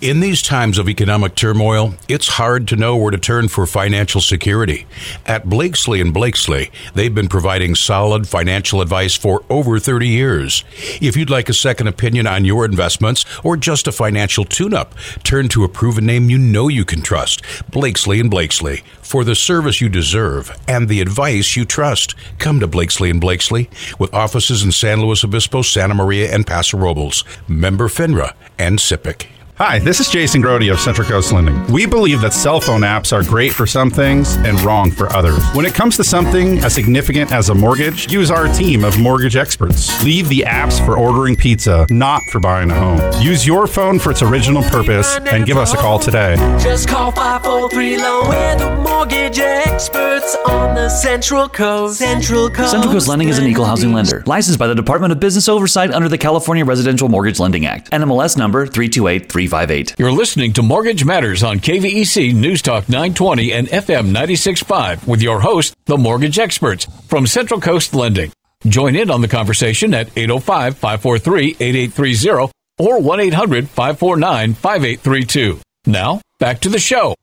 [SPEAKER 11] In these times of economic turmoil, it's hard to know where to turn for financial security. At Blakeslee and Blakeslee, they've been providing solid financial advice for over 30 years. If you'd like a second opinion on your investments or just a financial tune-up, turn to a proven name you know you can trust, Blakeslee and Blakeslee, for the service you deserve and the advice you trust. Come to Blakeslee and Blakeslee with offices in San Luis Obispo, Santa Maria, and Paso Robles. Member FINRA and SIPC.
[SPEAKER 8] Hi, this is Jason Grody of Central Coast Lending. We believe that cell phone apps are great for some things and wrong for others. When it comes to something as significant as a mortgage, use our team of mortgage experts. Leave the apps for ordering pizza, not for buying a home. Use your phone for its original purpose and give us a call today.
[SPEAKER 9] Just call 543 Loan. We're the mortgage experts on the Central Coast. Central Coast.
[SPEAKER 10] Central Coast Lending is an equal housing lender, licensed by the Department of Business Oversight under the California Residential Mortgage Lending Act. NMLS number 328358.
[SPEAKER 1] You're listening to Mortgage Matters on KVEC News Talk 920 and FM 965 with your host, the mortgage experts from Central Coast Lending. Join in on the conversation at 805 543 8830 or 1 800 549 5832. Now, back to the show.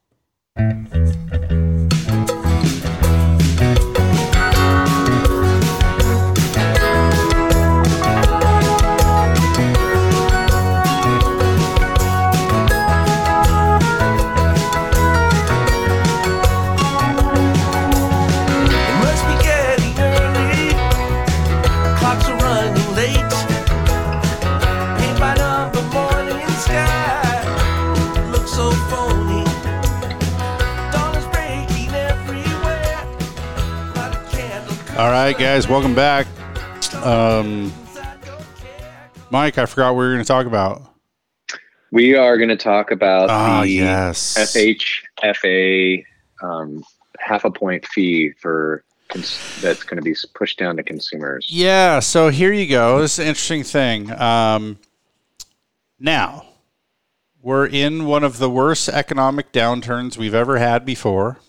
[SPEAKER 5] Right, guys, welcome back. Um, Mike, I forgot what we were going to talk about.
[SPEAKER 6] We are going to talk about
[SPEAKER 5] Ah,
[SPEAKER 6] the
[SPEAKER 5] yes.
[SPEAKER 6] FHFA um, half a point fee for cons- that's going to be pushed down to consumers.
[SPEAKER 5] Yeah, so here you go. This is an interesting thing. Um, now, we're in one of the worst economic downturns we've ever had before.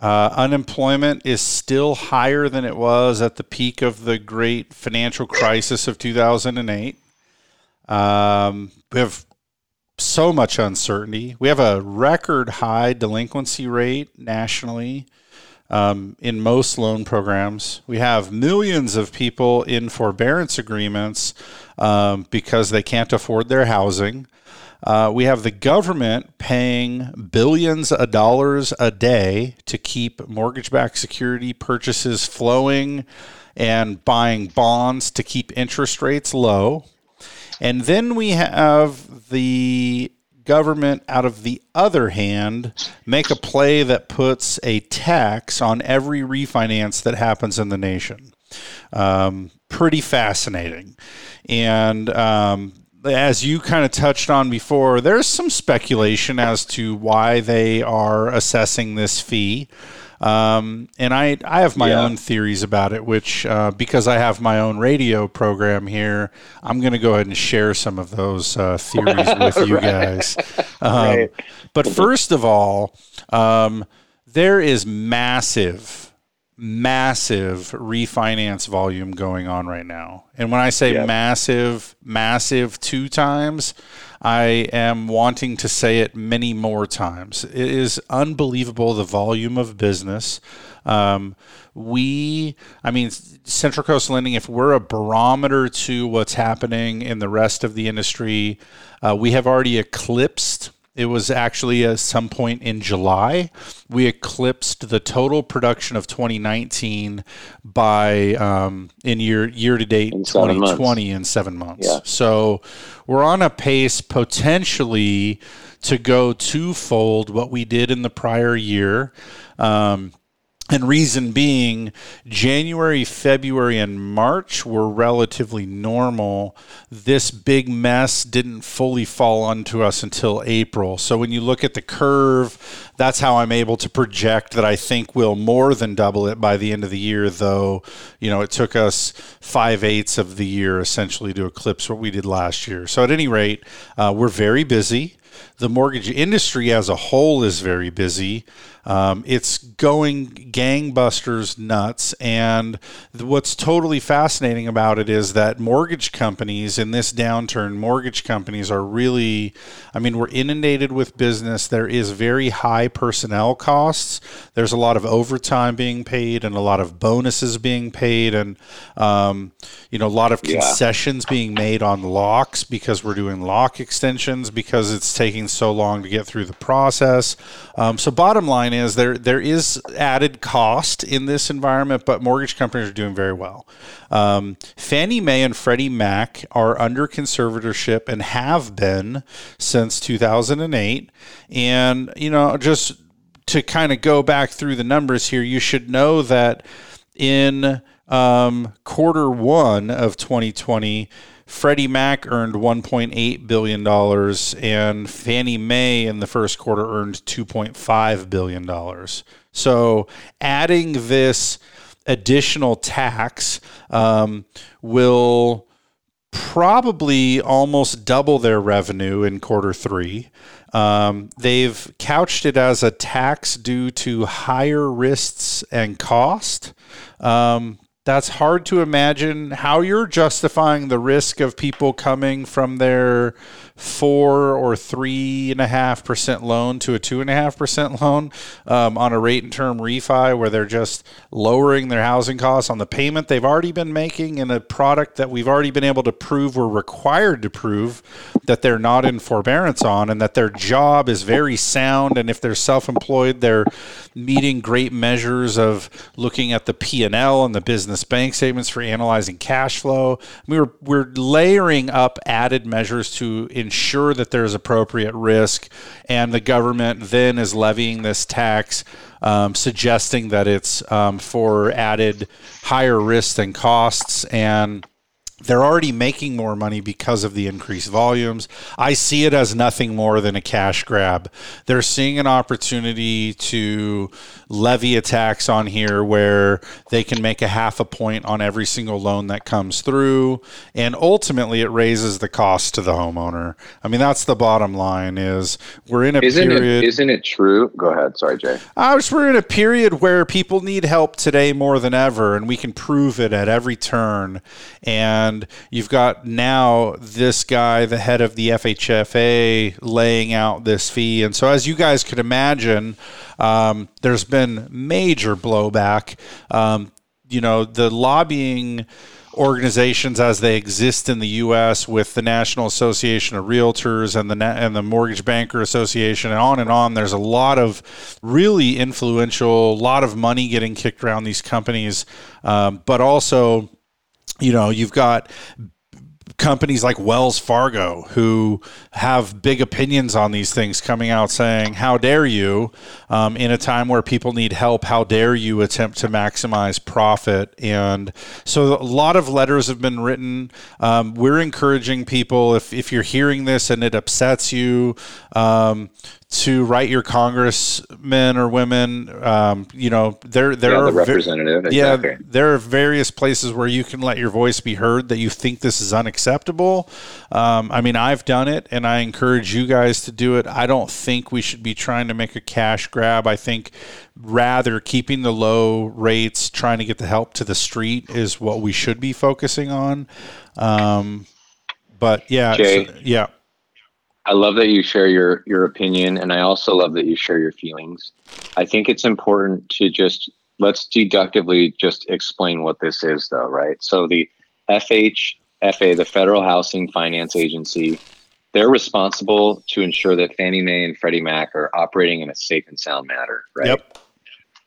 [SPEAKER 5] Uh, unemployment is still higher than it was at the peak of the great financial crisis of 2008. Um, we have so much uncertainty. We have a record high delinquency rate nationally. um, in most loan programs. We have millions of people in forbearance agreements um, because they can't afford their housing. Uh, we have the government paying billions of dollars a day to keep mortgage backed security purchases flowing and buying bonds to keep interest rates low. And then we have the government, out of the other hand, make a play that puts a tax on every refinance that happens in the nation. Um, pretty fascinating. And um, as you kind of touched on before, there's some speculation as to why they are assessing this fee. Um, and I, I have my yeah. own theories about it, which, uh, because I have my own radio program here, I'm going to go ahead and share some of those uh, theories [laughs] with you guys. Um, right. But first of all, um, there is massive massive refinance volume going on right now. And when I say yep. massive, massive two times, I am wanting to say it many more times. It is unbelievable the volume of business. Um, we, I mean, Central Coast Lending, if we're a barometer to what's happening in the rest of the industry, uh, we have already eclipsed it was actually at some point in July. We eclipsed the total production of 2019 by um, in year year to date 2020 in seven months. Yeah. So we're on a pace potentially to go twofold what we did in the prior year. Um, and reason being, January, February, and March were relatively normal. This big mess didn't fully fall onto us until April. So when you look at the curve, that's how I'm able to project that I think we'll more than double it by the end of the year, though, you know, it took us five eighths of the year essentially to eclipse what we did last year. So at any rate, uh, we're very busy. The mortgage industry as a whole is very busy. Um, it's going gangbusters nuts. And what's totally fascinating about it is that mortgage companies in this downturn, mortgage companies are really, I mean, we're inundated with business. There is very high personnel costs. There's a lot of overtime being paid and a lot of bonuses being paid and, um, you know, a lot of concessions yeah. being made on locks because we're doing lock extensions because it's taking so long to get through the process. Um, so, bottom line is there there is added cost in this environment, but mortgage companies are doing very well. Um, Fannie Mae and Freddie Mac are under conservatorship and have been since 2008. And you know, just to kind of go back through the numbers here, you should know that in um, quarter one of 2020 Freddie Mac earned $1.8 billion, and Fannie Mae in the first quarter earned $2.5 billion. So adding this additional tax um, will probably almost double their revenue in quarter three. Um, they've couched it as a tax due to higher risks and cost. Um, that's hard to imagine how you're justifying the risk of people coming from their four or three and a half percent loan to a two and a half percent loan um, on a rate and term refi where they're just lowering their housing costs on the payment they've already been making in a product that we've already been able to prove we're required to prove that they're not in forbearance on and that their job is very sound and if they're self-employed they're meeting great measures of looking at the P&L and the business bank statements for analyzing cash flow. We were we're layering up added measures to ensure that there's appropriate risk, and the government then is levying this tax, um, suggesting that it's um, for added higher risks and costs and they're already making more money because of the increased volumes. I see it as nothing more than a cash grab. They're seeing an opportunity to levy a tax on here where they can make a half a point on every single loan that comes through and ultimately it raises the cost to the homeowner. I mean that's the bottom line is we're in a
[SPEAKER 6] isn't
[SPEAKER 5] period
[SPEAKER 6] it, Isn't it true? Go ahead, sorry Jay.
[SPEAKER 5] I was we're in a period where people need help today more than ever and we can prove it at every turn and and you've got now this guy, the head of the FHFA, laying out this fee. And so, as you guys could imagine, um, there's been major blowback. Um, you know, the lobbying organizations as they exist in the U.S. with the National Association of Realtors and the and the Mortgage Banker Association and on and on. There's a lot of really influential, a lot of money getting kicked around these companies, um, but also, you know, you've got companies like Wells Fargo who have big opinions on these things coming out saying, How dare you, um, in a time where people need help, how dare you attempt to maximize profit? And so a lot of letters have been written. Um, we're encouraging people, if, if you're hearing this and it upsets you, um, to write your congressmen or women. Um, you know, there there
[SPEAKER 6] yeah,
[SPEAKER 5] are
[SPEAKER 6] the representative.
[SPEAKER 5] Ve- yeah, there are various places where you can let your voice be heard that you think this is unacceptable. Um, I mean, I've done it, and I encourage you guys to do it. I don't think we should be trying to make a cash grab. I think rather keeping the low rates, trying to get the help to the street is what we should be focusing on. Um, but yeah,
[SPEAKER 6] Jay,
[SPEAKER 5] so, yeah.
[SPEAKER 6] I love that you share your your opinion, and I also love that you share your feelings. I think it's important to just let's deductively just explain what this is, though, right? So the FHFA, the Federal Housing Finance Agency, they're responsible to ensure that Fannie Mae and Freddie Mac are operating in a safe and sound manner, right?
[SPEAKER 5] Yep.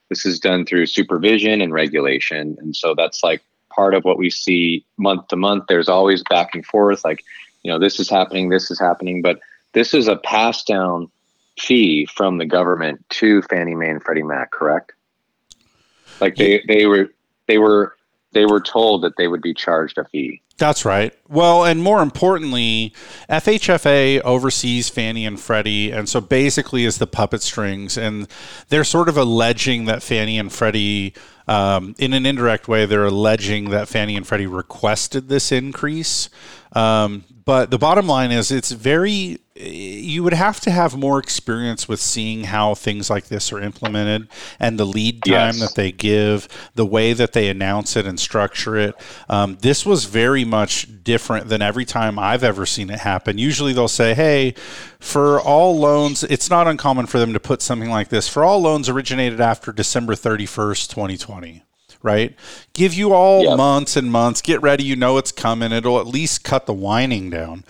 [SPEAKER 6] This is done through supervision and regulation, and so that's like part of what we see month to month. There's always back and forth, like you know, this is happening, this is happening, but this is a pass down fee from the government to Fannie Mae and Freddie Mac, correct? Like they, they were they were they were told that they would be charged a fee.
[SPEAKER 5] That's right. Well, and more importantly, FHFA oversees Fannie and Freddie, and so basically is the puppet strings, and they're sort of alleging that Fannie and Freddie, um, in an indirect way, they're alleging that Fannie and Freddie requested this increase. Um, but the bottom line is, it's very you would have to have more experience with seeing how things like this are implemented and the lead time yes. that they give, the way that they announce it and structure it. Um, this was very much different than every time I've ever seen it happen. Usually they'll say, hey, for all loans, it's not uncommon for them to put something like this for all loans originated after December 31st, 2020 right? Give you all yep. months and months. Get ready. You know it's coming. It'll at least cut the whining down.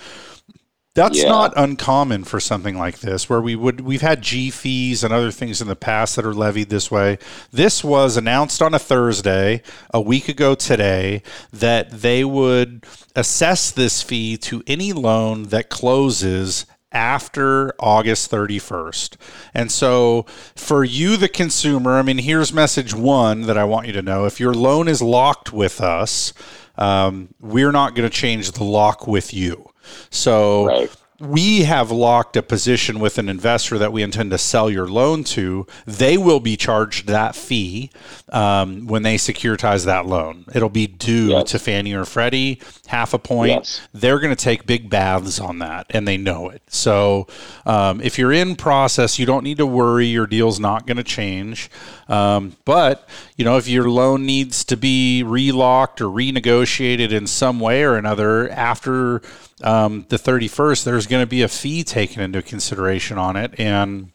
[SPEAKER 5] That's yeah. not uncommon for something like this, where we would we've had G fees and other things in the past that are levied this way. This was announced on a Thursday, a week ago today, that they would assess this fee to any loan that closes after August 31st. And so for you, the consumer, I mean, here's message one that I want you to know. If your loan is locked with us, um, we're not going to change the lock with you. So right we have locked a position with an investor that we intend to sell your loan to, they will be charged that fee um, when they securitize that loan. It'll be due yes. to Fannie or Freddie, half a point. Yes. They're going to take big baths on that, and they know it. So um, if you're in process, you don't need to worry. Your deal's not going to change. Um, but you know, if your loan needs to be relocked or renegotiated in some way or another after um, the 31st, there's going to be a fee taken into consideration on it, and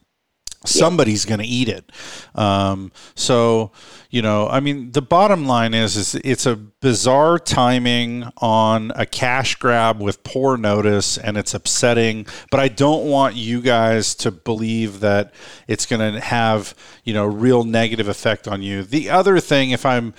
[SPEAKER 5] somebody's going to eat it. Um, so, you know, I mean, the bottom line is, is it's a bizarre timing on a cash grab with poor notice, and it's upsetting. But I don't want you guys to believe that it's going to have, you know, real negative effect on you. The other thing, if I'm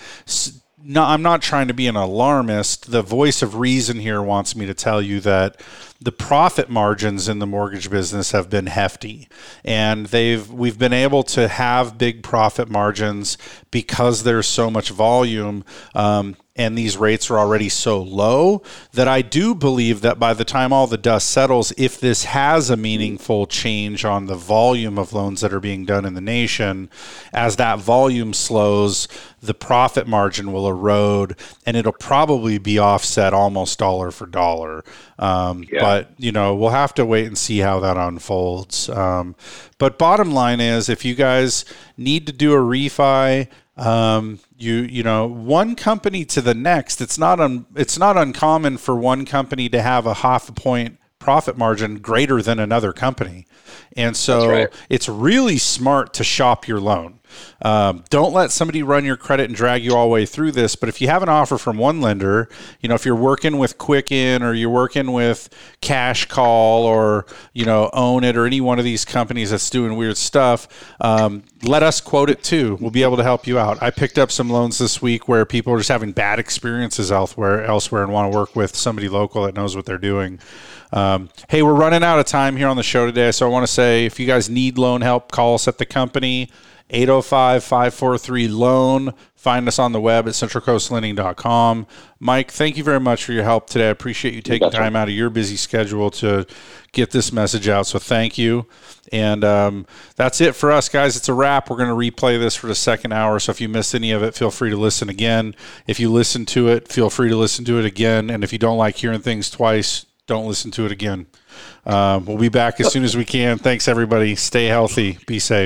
[SPEAKER 5] no, I'm not trying to be an alarmist. The voice of reason here wants me to tell you that the profit margins in the mortgage business have been hefty and they've we've been able to have big profit margins because there's so much volume um, and these rates are already so low that I do believe that by the time all the dust settles, if this has a meaningful change on the volume of loans that are being done in the nation, as that volume slows, the profit margin will erode and it'll probably be offset almost dollar for dollar. Um, yeah. But, you know, we'll have to wait and see how that unfolds. Um, but bottom line is if you guys need to do a refi, um, you you know one company to the next. It's not un, it's not uncommon for one company to have a half a point profit margin greater than another company, and so
[SPEAKER 6] right.
[SPEAKER 5] it's really smart to shop your loan. Um, don't let somebody run your credit and drag you all the way through this. But if you have an offer from one lender, you know, if you're working with Quicken or you're working with Cash Call or, you know, Own It or any one of these companies that's doing weird stuff, um, let us quote it too. We'll be able to help you out. I picked up some loans this week where people are just having bad experiences elsewhere, elsewhere and want to work with somebody local that knows what they're doing. Um, hey, we're running out of time here on the show today. So I want to say if you guys need loan help, call us at the company. 805 543 loan. Find us on the web at centralcoastlending.com. Mike, thank you very much for your help today. I appreciate you taking time out of your busy schedule to get this message out. So thank you. And um, that's it for us, guys. It's a wrap. We're going to replay this for the second hour. So if you missed any of it, feel free to listen again. If you listen to it, feel free to listen to it again. And if you don't like hearing things twice, don't listen to it again. Um, we'll be back as soon as we can. Thanks, everybody. Stay healthy. Be safe.